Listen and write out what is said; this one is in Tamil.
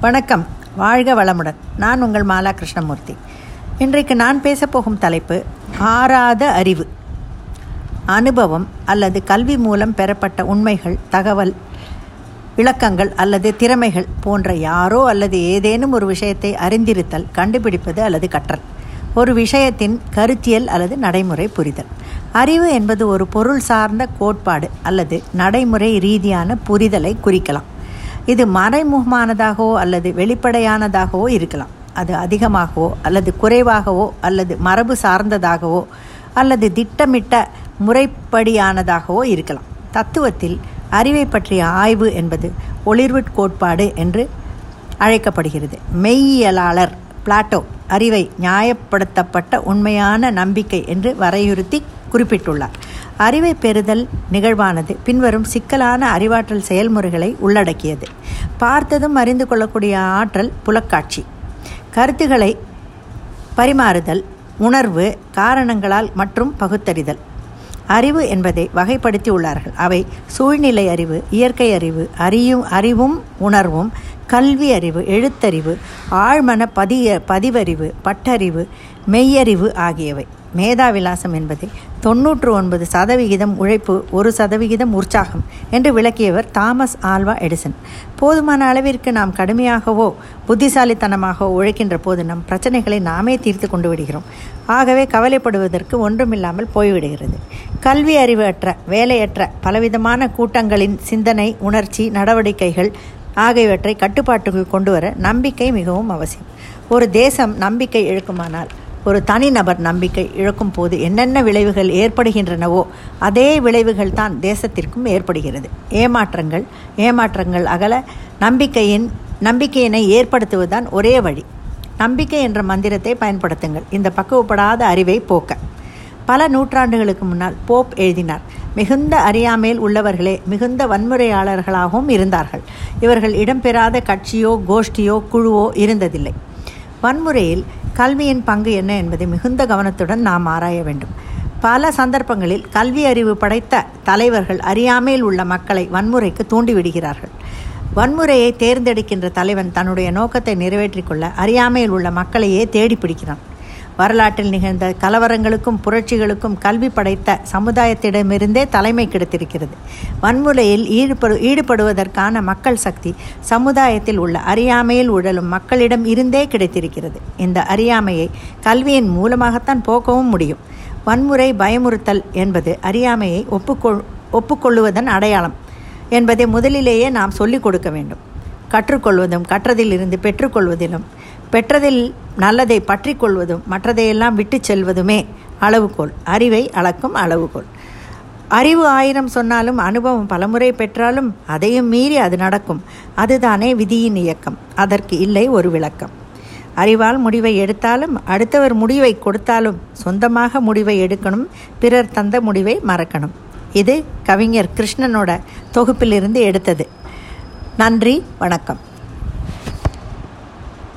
வணக்கம். வாழ்க வளமுடன். நான் உங்கள் மாலா கிருஷ்ணமூர்த்தி இன்றைக்கு நான் பேசப்போகும் தலைப்பு ஆறாத அறிவு. அனுபவம் அல்லது கல்வி மூலம் பெறப்பட்ட உண்மைகள் தகவல் விளக்கங்கள் அல்லது திறமைகள் போன்ற யாரோ அல்லது ஏதேனும் ஒரு விஷயத்தை அறிந்திருத்தல் கண்டுபிடிப்பது அல்லது கற்றல். ஒரு விஷயத்தின் கருத்தியல் அல்லது நடைமுறை புரிதல். அறிவு என்பது ஒரு பொருள் சார்ந்த கோட்பாடு அல்லது நடைமுறை ரீதியான புரிதலை குறிக்கலாம். இது மறைமுகமானதாகவோ அல்லது வெளிப்படையானதாகவோ இருக்கலாம். அது அதிகமாகவோ அல்லது குறைவாகவோ அல்லது மரபு சார்ந்ததாகவோ அல்லது திட்டமிட்ட முறைப்படியானதாகவோ இருக்கலாம். தத்துவத்தில் அறிவை பற்றிய ஆய்வு என்பது ஒளிர்வுட் கோட்பாடு என்று அழைக்கப்படுகிறது. மெய்யியலாளர் பிளாட்டோ அறிவை நியாயப்படுத்தப்பட்ட உண்மையான நம்பிக்கை என்று வரையுறுத்தி குறிப்பிட்டுள்ளார். அறிவை பெறுதல் நிகழ்வானது. பின்வரும் சிக்கலான அறிவாற்றல் செயல்முறைகளை உள்ளடக்கியது. பார்த்ததும் அறிந்து கொள்ளக்கூடிய ஆற்றல் புலக்காட்சி. கருத்துக்களை பரிமாறுதல் உணர்வு காரணங்களால் மற்றும் பகுத்தறிதல். அறிவு என்பதை வகைப்படுத்தி உள்ளார்கள். அவை சூழ்நிலை அறிவு இயற்கை அறிவு அறியும் அறிவும் உணர்வும் கல்வி அறிவு எழுத்தறிவு ஆழ்மன பதிய பதிவறிவு பட்டறிவு மெய்யறிவு ஆகியவை. மேதாவிலாசம் என்பது தொன்னூற்று ஒன்பது சதவிகிதம் உழைப்பு ஒரு சதவிகிதம் உற்சாகம் என்று விளக்கியவர் தாமஸ் ஆல்வா எடிசன். போதுமான அளவிற்கு நாம் கடுமையாகவோ புத்திசாலித்தனமாகவோ உழைக்கின்ற போது நம் பிரச்சனைகளை நாமே தீர்த்து கொண்டு விடுகிறோம். ஆகவே கவலைப்படுவதற்கு ஒன்றுமில்லாமல் போய்விடுகிறது. கல்வி அறிவு அற்ற வேலையற்ற பலவிதமான கூட்டங்களின் சிந்தனை உணர்ச்சி நடவடிக்கைகள் ஆகியவற்றை கட்டுப்பாட்டுக்குள் கொண்டு வர நம்பிக்கை மிகவும் அவசியம். ஒரு தேசம் நம்பிக்கை இழக்குமானால் ஒரு தனிநபர் நம்பிக்கை இழக்கும் போது என்னென்ன விளைவுகள் ஏற்படுகின்றனவோ அதே விளைவுகள் தான் தேசத்திற்கும் ஏற்படுகிறது. ஏமாற்றங்கள் ஏமாற்றங்கள் அகல நம்பிக்கையின் நம்பிக்கையினை ஏற்படுத்துவதுதான் ஒரே வழி. நம்பிக்கை என்ற மந்திரத்தை பயன்படுத்துங்கள். இந்த பக்குவப்படாத அறிவை போக்க. பல நூற்றாண்டுகளுக்கு முன்னால் போப் எழுதினார் மிகுந்த அறியாமையில் உள்ளவர்களே மிகுந்த வன்முறையாளர்களாகவும் இருந்தார்கள். இவர்கள் இடம்பெறாத கட்சியோ கோஷ்டியோ குழுவோ இருந்ததில்லை. வன்முறையில் கல்வியின் பங்கு என்ன என்பதை மிகுந்த கவனத்துடன் நாம் ஆராய வேண்டும். பல சந்தர்ப்பங்களில் கல்வி அறிவு படைத்த தலைவர்கள் அறியாமையில் உள்ள மக்களை வன்முறைக்கு தூண்டிவிடுகிறார்கள். வன்முறையை தேர்ந்தெடுக்கின்ற தலைவன் தன்னுடைய நோக்கத்தை நிறைவேற்றிக் கொள்ள அறியாமையில் உள்ள மக்களையே தேடி பிடிக்கிறான் வரலாற்றில் நிகழ்ந்த கலவரங்களுக்கும் புரட்சிகளுக்கும் கல்வி படைத்த சமுதாயத்திடமிருந்தே தலைமை கிடைத்திருக்கிறது. வன்முறையில் ஈடுபடு ஈடுபடுவதற்கான மக்கள் சக்தி சமுதாயத்தில் உள்ள அறியாமையில் உழலும் மக்களிடம் இருந்தே கிடைத்திருக்கிறது. இந்த அறியாமையை கல்வியின் மூலமாகத்தான் போக்கவும் முடியும். வன்முறை பயமுறுத்தல் என்பது அறியாமையை ஒப்புக்கொள் ஒப்புக்கொள்ளுவதன் அடையாளம் என்பதை முதலிலேயே நாம் சொல்லிக் கொடுக்க வேண்டும். கற்றுக்கொள்வதும் கற்றதில் இருந்து பெற்றுக்கொள்வதிலும் பெற்றதில் நல்லதை பற்றி கொள்வதும் மற்றதையெல்லாம் விட்டு செல்வதுமே அளவுகோல். அறிவை அளக்கும் அளவுகோல். அறிவு ஆயிரம் சொன்னாலும் அனுபவம் பலமுறை பெற்றாலும் அதையும் மீறி அது நடக்கும். அதுதானே விதியின் இயக்கம். அதற்கு இல்லை ஒரு விளக்கம். அறிவால் முடிவை எடுத்தாலும் அடுத்தவர் முடிவை கொடுத்தாலும் சொந்தமாக முடிவை எடுக்கணும் பிறர் தந்த முடிவை மறக்கணும். இது கவிஞர் கிருஷ்ணனோட தொகுப்பிலிருந்து எடுத்தது. நன்றி வணக்கம்.